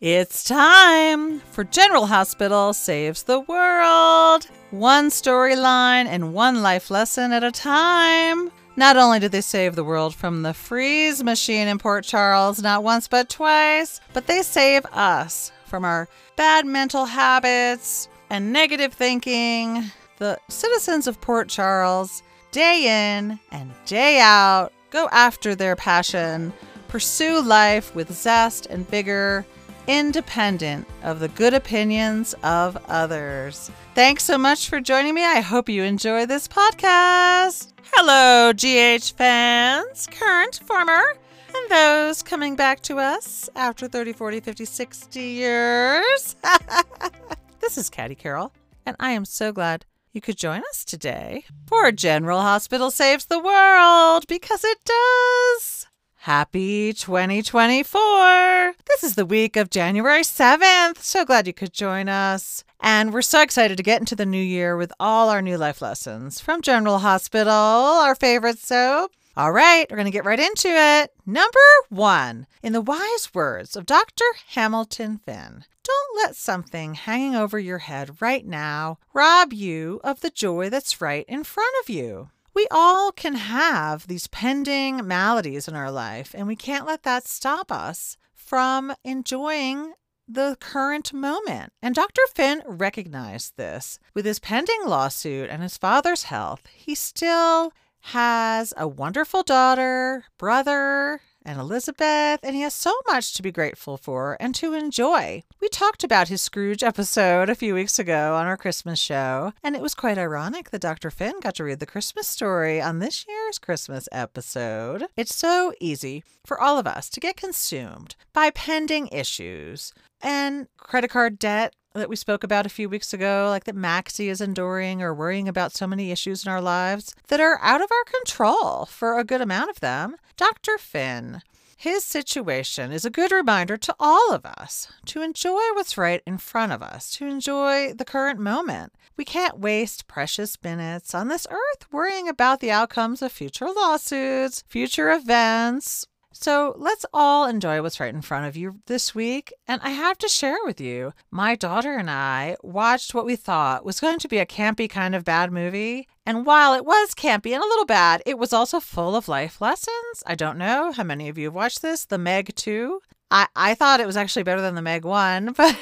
It's time for General Hospital Saves the World. One storyline and one life lesson at a time. Not only did they save the world from the freeze machine in Port Charles, not once but twice, but they save us from our bad mental habits and negative thinking. The citizens of Port Charles, day in and day out, go after their passion, pursue life with zest and vigor independent of the good opinions of others. Thanks so much for joining me. I hope you enjoy this podcast. Hello, GH fans, current, former, and those coming back to us after 30, 40, 50, 60 years. this is Caddy Carroll, and I am so glad you could join us today for General Hospital Saves the World because it does. Happy 2024! This is the week of January 7th. So glad you could join us. And we're so excited to get into the new year with all our new life lessons from General Hospital, our favorite soap. All right, we're going to get right into it. Number one, in the wise words of Dr. Hamilton Finn, don't let something hanging over your head right now rob you of the joy that's right in front of you we all can have these pending maladies in our life, and we can't let that stop us from enjoying the current moment. And Dr. Finn recognized this. With his pending lawsuit and his father's health, he still has a wonderful daughter, brother, and Elizabeth, and he has so much to be grateful for and to enjoy. We talked about his Scrooge episode a few weeks ago on our Christmas show, and it was quite ironic that Dr. Finn got to read the Christmas story on this year's Christmas episode. It's so easy for all of us to get consumed by pending issues and credit card debt that we spoke about a few weeks ago, like that Maxie is enduring or worrying about so many issues in our lives that are out of our control for a good amount of them. Dr. Finn, his situation is a good reminder to all of us to enjoy what's right in front of us, to enjoy the current moment. We can't waste precious minutes on this earth worrying about the outcomes of future lawsuits, future events, so let's all enjoy what's right in front of you this week. And I have to share with you, my daughter and I watched what we thought was going to be a campy kind of bad movie. And while it was campy and a little bad, it was also full of life lessons. I don't know how many of you have watched this, The Meg 2. I, I thought it was actually better than The Meg 1, but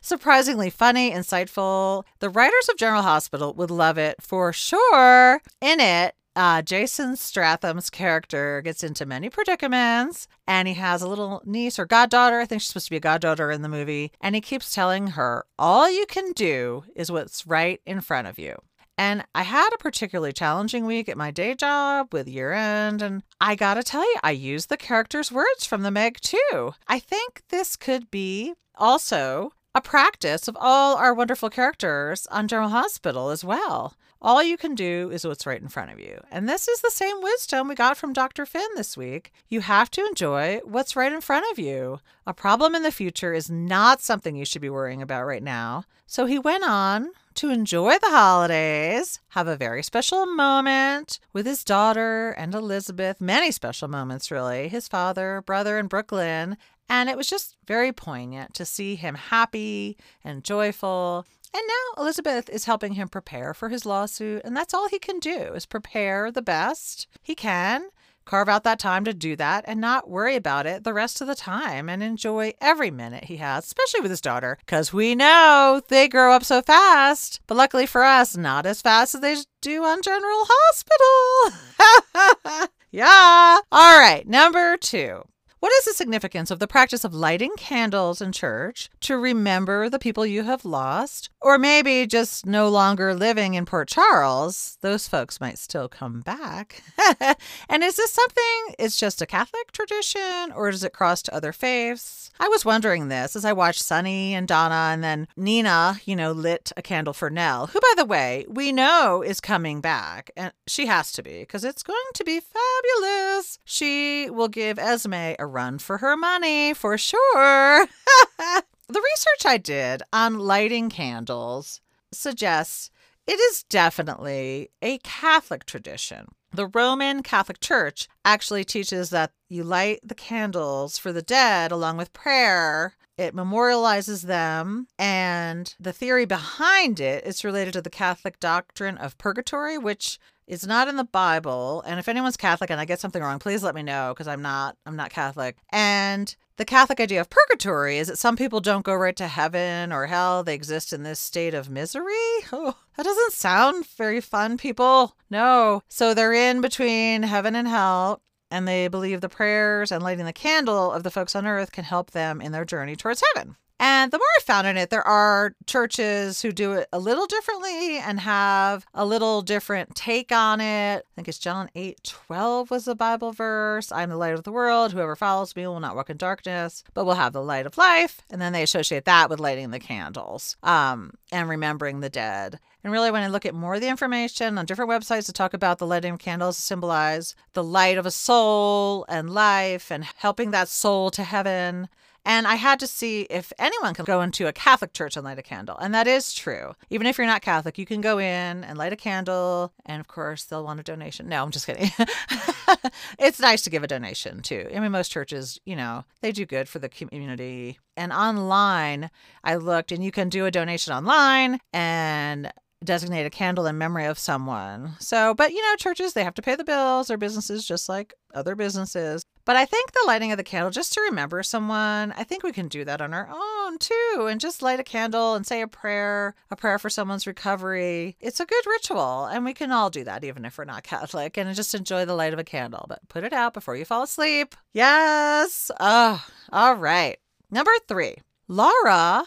surprisingly funny, insightful. The writers of General Hospital would love it for sure. In it, uh, Jason Stratham's character gets into many predicaments, and he has a little niece or goddaughter. I think she's supposed to be a goddaughter in the movie. And he keeps telling her, All you can do is what's right in front of you. And I had a particularly challenging week at my day job with year end. And I gotta tell you, I used the character's words from the Meg too. I think this could be also a practice of all our wonderful characters on General Hospital as well. All you can do is what's right in front of you. And this is the same wisdom we got from Dr. Finn this week. You have to enjoy what's right in front of you. A problem in the future is not something you should be worrying about right now. So he went on to enjoy the holidays, have a very special moment with his daughter and Elizabeth, many special moments, really, his father, brother, and Brook Lynn. And it was just very poignant to see him happy and joyful and now Elizabeth is helping him prepare for his lawsuit, and that's all he can do is prepare the best he can, carve out that time to do that, and not worry about it the rest of the time and enjoy every minute he has, especially with his daughter, because we know they grow up so fast. But luckily for us, not as fast as they do on General Hospital. yeah. All right, number two. What is the significance of the practice of lighting candles in church to remember the people you have lost? Or maybe just no longer living in Port Charles? Those folks might still come back. and is this something, it's just a Catholic tradition, or does it cross to other faiths? I was wondering this as I watched Sonny and Donna, and then Nina, you know, lit a candle for Nelle, who, by the way, we know is coming back. And she has to be, because it's going to be fabulous. She will give Esme a run for her money for sure. the research I did on lighting candles suggests it is definitely a Catholic tradition. The Roman Catholic Church actually teaches that you light the candles for the dead along with prayer it memorializes them, and the theory behind it is related to the Catholic doctrine of purgatory, which is not in the Bible. And if anyone's Catholic and I get something wrong, please let me know because I'm not I'm not Catholic. And the Catholic idea of purgatory is that some people don't go right to heaven or hell. They exist in this state of misery. Oh, that doesn't sound very fun, people. No. So they're in between heaven and hell and they believe the prayers and lighting the candle of the folks on earth can help them in their journey towards heaven. And the more I found in it, there are churches who do it a little differently and have a little different take on it. I think it's John 8 12 was the Bible verse. I'm the light of the world. Whoever follows me will not walk in darkness, but will have the light of life. And then they associate that with lighting the candles um, and remembering the dead. And really, when I look at more of the information on different websites to talk about the lighting candles symbolize the light of a soul and life and helping that soul to heaven, and I had to see if anyone can go into a Catholic church and light a candle. And that is true. Even if you're not Catholic, you can go in and light a candle. And of course, they'll want a donation. No, I'm just kidding. it's nice to give a donation too. I mean, most churches, you know, they do good for the community. And online, I looked and you can do a donation online and designate a candle in memory of someone. So, but you know, churches, they have to pay the bills, their businesses just like other businesses. But I think the lighting of the candle, just to remember someone, I think we can do that on our own too. And just light a candle and say a prayer, a prayer for someone's recovery. It's a good ritual. And we can all do that, even if we're not Catholic, and just enjoy the light of a candle. But put it out before you fall asleep. Yes. Oh, all right. Number three, Laura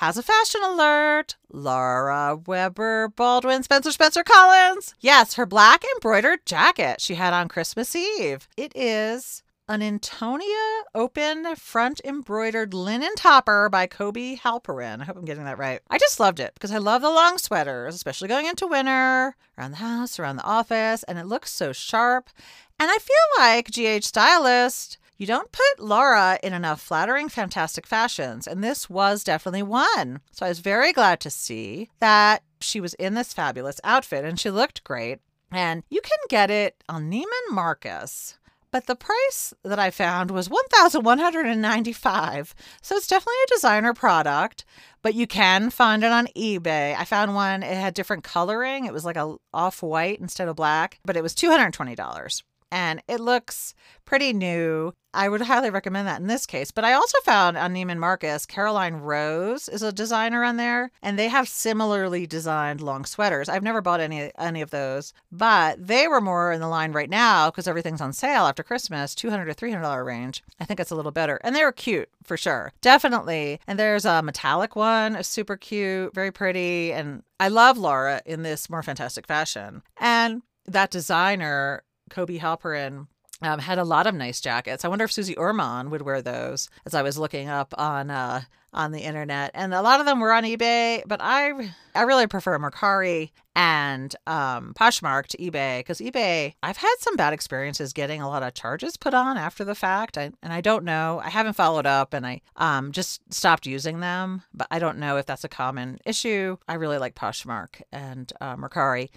has a fashion alert. Laura Weber Baldwin Spencer Spencer Collins. Yes, her black embroidered jacket she had on Christmas Eve. It is an Antonia open front embroidered linen topper by Kobi Halperin. I hope I'm getting that right. I just loved it because I love the long sweaters, especially going into winter, around the house, around the office, and it looks so sharp. And I feel like GH Stylist you don't put Laura in enough flattering, fantastic fashions, and this was definitely one. So I was very glad to see that she was in this fabulous outfit and she looked great. And you can get it on Neiman Marcus. But the price that I found was 1195 So it's definitely a designer product, but you can find it on eBay. I found one, it had different coloring. It was like a off-white instead of black, but it was $220 and it looks pretty new. I would highly recommend that in this case. But I also found on Neiman Marcus, Caroline Rose is a designer on there, and they have similarly designed long sweaters. I've never bought any any of those, but they were more in the line right now because everything's on sale after Christmas, two hundred to three hundred dollar range. I think it's a little better, and they were cute for sure, definitely. And there's a metallic one, super cute, very pretty, and I love Laura in this more fantastic fashion. And that designer Kobi Halperin um, had a lot of nice jackets. I wonder if Susie Orman would wear those. As I was looking up on uh, on the internet, and a lot of them were on eBay, but I I really prefer Mercari and um, Poshmark to eBay because eBay I've had some bad experiences getting a lot of charges put on after the fact, I, and I don't know. I haven't followed up, and I um, just stopped using them, but I don't know if that's a common issue. I really like Poshmark and uh, Mercari.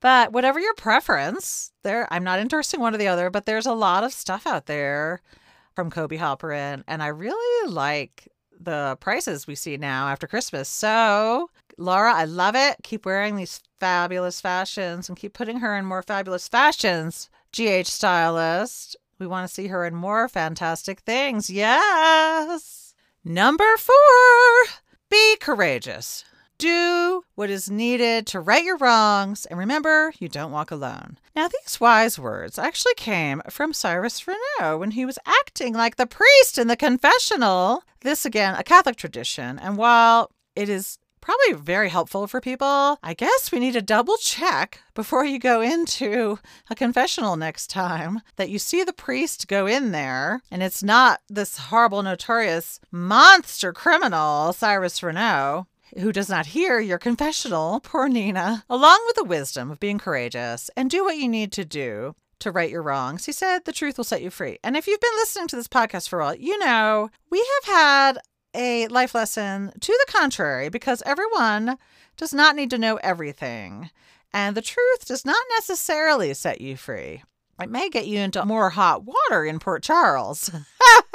But whatever your preference, there I'm not endorsing one or the other, but there's a lot of stuff out there from Kobi Halperin, and I really like the prices we see now after Christmas. So, Laura, I love it. Keep wearing these fabulous fashions and keep putting her in more fabulous fashions. GH stylist. We want to see her in more fantastic things. Yes. Number four, be courageous. Do what is needed to right your wrongs, and remember, you don't walk alone. Now, these wise words actually came from Cyrus Renault when he was acting like the priest in the confessional. This, again, a Catholic tradition, and while it is probably very helpful for people. I guess we need to double check before you go into a confessional next time that you see the priest go in there and it's not this horrible, notorious monster criminal, Cyrus Renault who does not hear your confessional, poor Nina, along with the wisdom of being courageous and do what you need to do to right your wrongs. He said the truth will set you free. And if you've been listening to this podcast for a while, you know we have had a life lesson to the contrary because everyone does not need to know everything. And the truth does not necessarily set you free. It may get you into more hot water in Port Charles.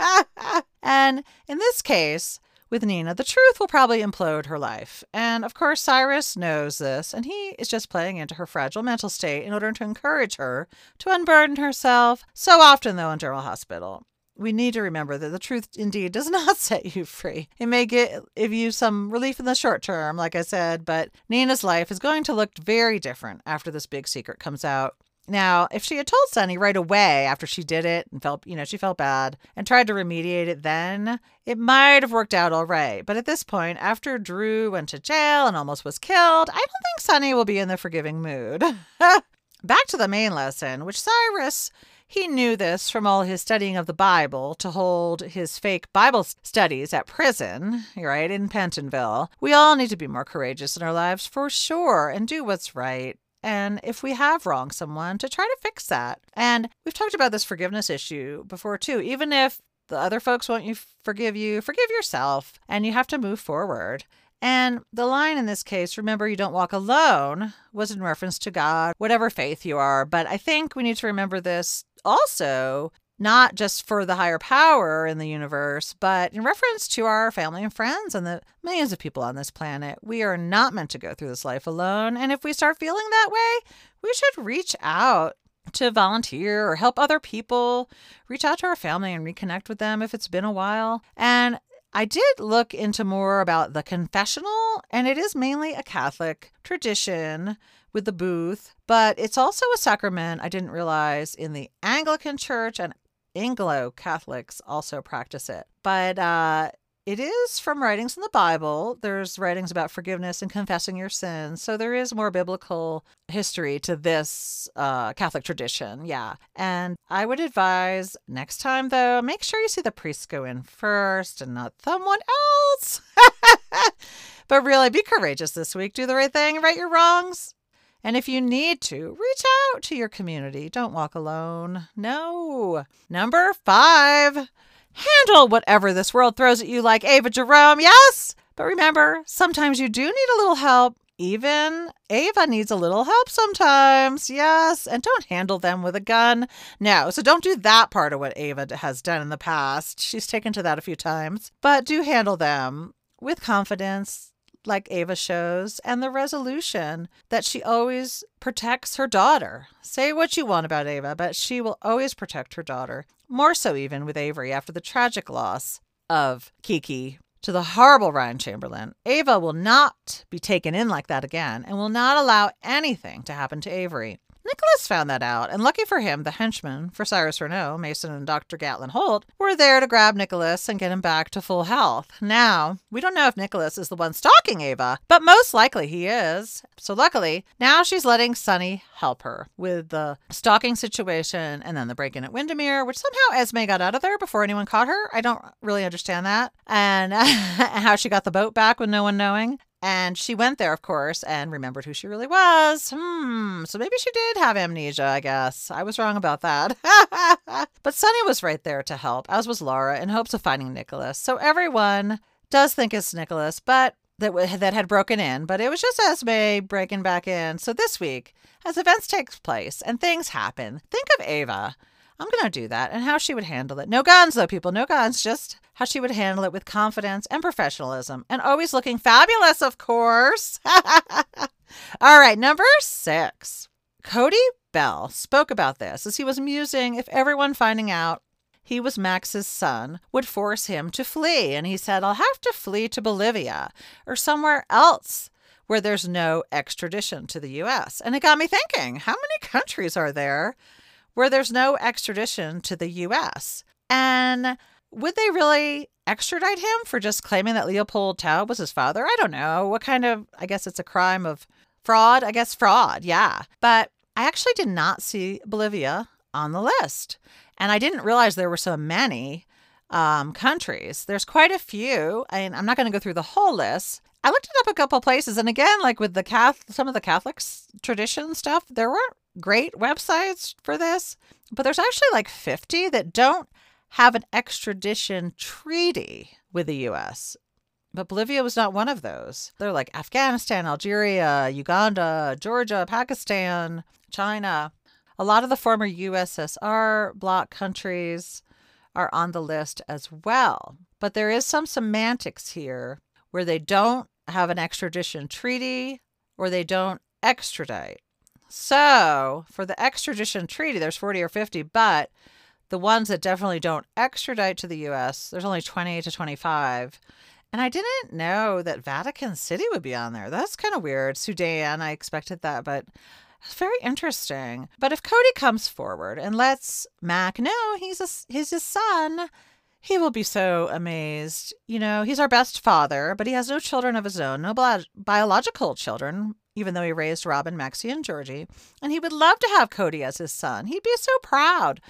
and in this case, with Nina, the truth will probably implode her life. And of course, Cyrus knows this, and he is just playing into her fragile mental state in order to encourage her to unburden herself. So often, though, in General Hospital, we need to remember that the truth indeed does not set you free. It may give you some relief in the short term, like I said, but Nina's life is going to look very different after this big secret comes out. Now, if she had told Sonny right away after she did it and felt, you know, she felt bad and tried to remediate it then, it might have worked out all right. But at this point, after Drew went to jail and almost was killed, I don't think Sonny will be in the forgiving mood. Back to the main lesson, which Cyrus he knew this from all his studying of the Bible to hold his fake Bible studies at prison, right, in Pentonville. We all need to be more courageous in our lives for sure and do what's right. And if we have wronged someone, to try to fix that. And we've talked about this forgiveness issue before too. Even if the other folks won't you forgive you, forgive yourself and you have to move forward. And the line in this case, remember you don't walk alone, was in reference to God, whatever faith you are. But I think we need to remember this also not just for the higher power in the universe, but in reference to our family and friends and the millions of people on this planet. We are not meant to go through this life alone. And if we start feeling that way, we should reach out to volunteer or help other people, reach out to our family and reconnect with them if it's been a while. And I did look into more about the confessional, and it is mainly a Catholic tradition with the booth, but it's also a sacrament I didn't realize in the Anglican Church and Anglo Catholics also practice it. But uh, it is from writings in the Bible. There's writings about forgiveness and confessing your sins. So there is more biblical history to this uh, Catholic tradition. Yeah. And I would advise next time, though, make sure you see the priest go in first and not someone else. but really, be courageous this week. Do the right thing, right your wrongs. And if you need to, reach out to your community. Don't walk alone. No. Number five, handle whatever this world throws at you like Ava Jerome. Yes. But remember, sometimes you do need a little help. Even Ava needs a little help sometimes. Yes. And don't handle them with a gun. No. So don't do that part of what Ava has done in the past. She's taken to that a few times. But do handle them with confidence like Ava shows, and the resolution that she always protects her daughter. Say what you want about Ava, but she will always protect her daughter. More so, even with Avery, after the tragic loss of Kiki to the horrible Ryan Chamberlain. Ava will not be taken in like that again and will not allow anything to happen to Avery. Nicholas found that out, and lucky for him, the henchmen for Cyrus Renault, Mason and Dr. Gatlin Holt, were there to grab Nicholas and get him back to full health. Now, we don't know if Nicholas is the one stalking Ava, but most likely he is. So luckily, now she's letting Sonny help her with the stalking situation and then the break in at Wyndemere, which somehow Esme got out of there before anyone caught her. I don't really understand that. And how she got the boat back with no one knowing. And she went there, of course, and remembered who she really was. Hmm, so maybe she did have amnesia, I guess. I was wrong about that. but Sonny was right there to help, as was Laura, in hopes of finding Nicholas. So everyone does think it's Nicholas, but that, that had broken in, but it was just Esme breaking back in. So this week, as events take place and things happen, think of Ava. I'm going to do that and how she would handle it. No guns, though, people, no guns, just how she would handle it with confidence and professionalism and always looking fabulous, of course. All right, number six. Cody Bell spoke about this as he was musing if everyone finding out he was Max's son would force him to flee. And he said, I'll have to flee to Bolivia or somewhere else where there's no extradition to the US. And it got me thinking, how many countries are there where there's no extradition to the US? And would they really extradite him for just claiming that Leopold Taub was his father? I don't know. What kind of, I guess it's a crime of fraud? I guess fraud, yeah. But I actually did not see Bolivia on the list. And I didn't realize there were so many um, countries. There's quite a few. and I'm not going to go through the whole list. I looked it up a couple places, and again, like with the Catholic, some of the Catholics tradition stuff, there weren't great websites for this, but there's actually like 50 that don't have an extradition treaty with the US. But Bolivia was not one of those. They're like Afghanistan, Algeria, Uganda, Georgia, Pakistan, China. A lot of the former USSR bloc countries are on the list as well. But there is some semantics here where they don't have an extradition treaty or they don't extradite. So, for the extradition treaty, there's 40 or 50, but the ones that definitely don't extradite to the US, there's only 20 to 25. And I didn't know that Vatican City would be on there. That's kind of weird. Sudan, I expected that, but it's very interesting. But if Cody comes forward and lets Mac know he's a, he's his son, he will be so amazed. You know, he's our best father, but he has no children of his own, no bi- biological children, even though he raised Robin, Maxie, and Georgie. And he would love to have Cody as his son. He'd be so proud.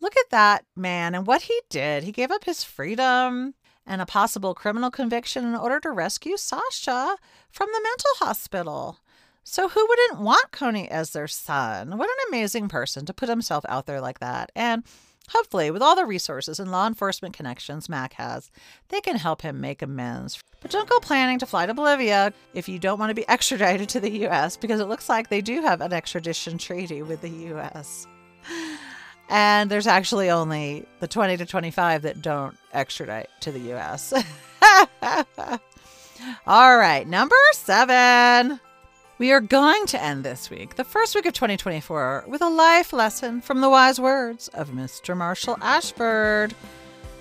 Look at that man and what he did. He gave up his freedom and a possible criminal conviction in order to rescue Sasha from the mental hospital. So, who wouldn't want Cody as their son? What an amazing person to put himself out there like that. And hopefully, with all the resources and law enforcement connections Mac has, they can help him make amends. But don't go planning to fly to Bolivia if you don't want to be extradited to the U.S., because it looks like they do have an extradition treaty with the U.S. And there's actually only the 20 to 25 that don't extradite to the US. All right, number seven. We are going to end this week, the first week of 2024, with a life lesson from the wise words of Mr. Marshall Ashford,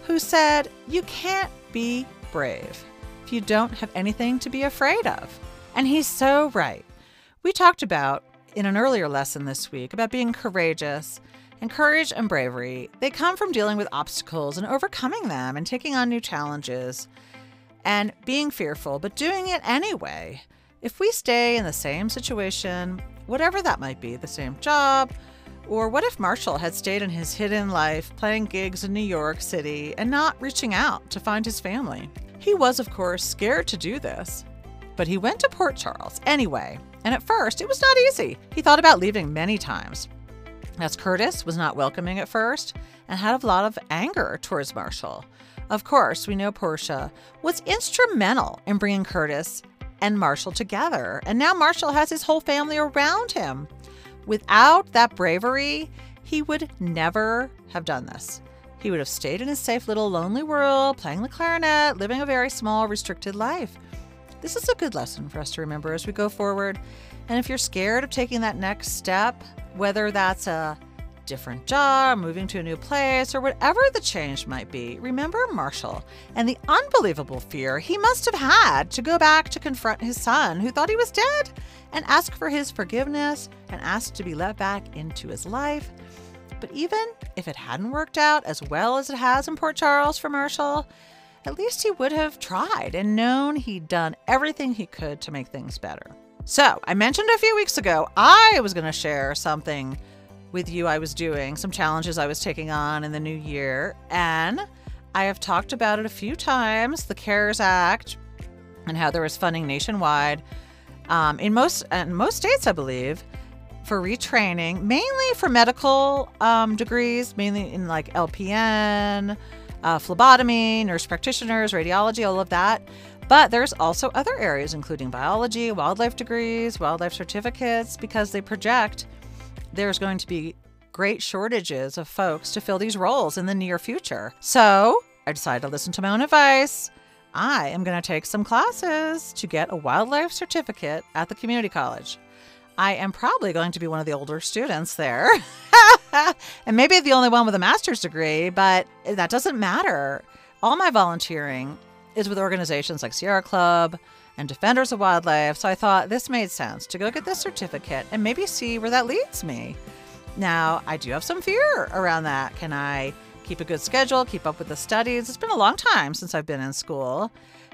who said, You can't be brave if you don't have anything to be afraid of. And he's so right. We talked about in an earlier lesson this week about being courageous and courage and bravery, they come from dealing with obstacles and overcoming them and taking on new challenges and being fearful, but doing it anyway. If we stay in the same situation, whatever that might be, the same job, or what if Marshall had stayed in his hidden life, playing gigs in New York City and not reaching out to find his family? He was, of course, scared to do this, but he went to Port Charles anyway. And at first, it was not easy. He thought about leaving many times. As Curtis was not welcoming at first and had a lot of anger towards Marshall. Of course, we know Portia was instrumental in bringing Curtis and Marshall together, and now Marshall has his whole family around him. Without that bravery, he would never have done this. He would have stayed in his safe little lonely world, playing the clarinet, living a very small, restricted life. This is a good lesson for us to remember as we go forward. And if you're scared of taking that next step, whether that's a different job, moving to a new place, or whatever the change might be, remember Marshall and the unbelievable fear he must have had to go back to confront his son who thought he was dead and ask for his forgiveness and ask to be let back into his life. But even if it hadn't worked out as well as it has in Port Charles for Marshall, at least he would have tried and known he'd done everything he could to make things better. So, I mentioned a few weeks ago I was going to share something with you I was doing, some challenges I was taking on in the new year, and I have talked about it a few times the CARES Act and how there was funding nationwide um, in most in most states, I believe, for retraining, mainly for medical um, degrees, mainly in like LPN, uh, phlebotomy, nurse practitioners, radiology, all of that. But there's also other areas, including biology, wildlife degrees, wildlife certificates, because they project there's going to be great shortages of folks to fill these roles in the near future. So I decided to listen to my own advice. I am going to take some classes to get a wildlife certificate at the community college. I am probably going to be one of the older students there. and maybe the only one with a master's degree, but that doesn't matter. All my volunteering is with organizations like Sierra Club and Defenders of Wildlife, so I thought this made sense to go get this certificate and maybe see where that leads me. Now, I do have some fear around that. Can I keep a good schedule, keep up with the studies? It's been a long time since I've been in school.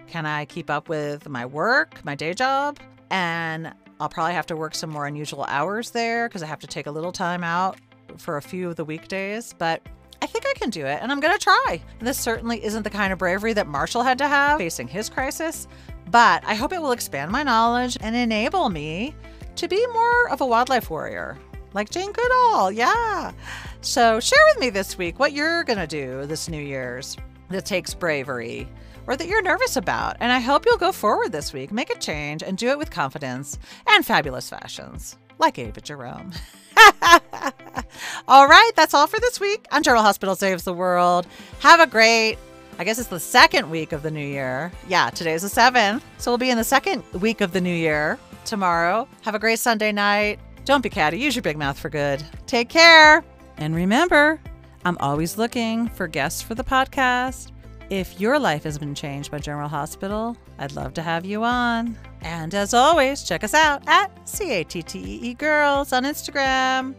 Can I keep up with my work, my day job? And I'll probably have to work some more unusual hours there because I have to take a little time out for a few of the weekdays. But I think I can do it, and I'm going to try. This certainly isn't the kind of bravery that Marshall had to have facing his crisis, but I hope it will expand my knowledge and enable me to be more of a wildlife warrior, like Jane Goodall. Yeah. So share with me this week what you're going to do this New Year's that takes bravery or that you're nervous about. And I hope you'll go forward this week, make a change, and do it with confidence and fabulous fashions. like Ava Jerome. all right, that's all for this week on General Hospital Saves the World. Have a great, I guess it's the second week of the new year. Yeah, today's the seventh. So we'll be in the second week of the new year tomorrow. Have a great Sunday night. Don't be catty. Use your big mouth for good. Take care. And remember, I'm always looking for guests for the podcast. If your life has been changed by General Hospital, I'd love to have you on. And as always, check us out at CATTEE Girls on Instagram.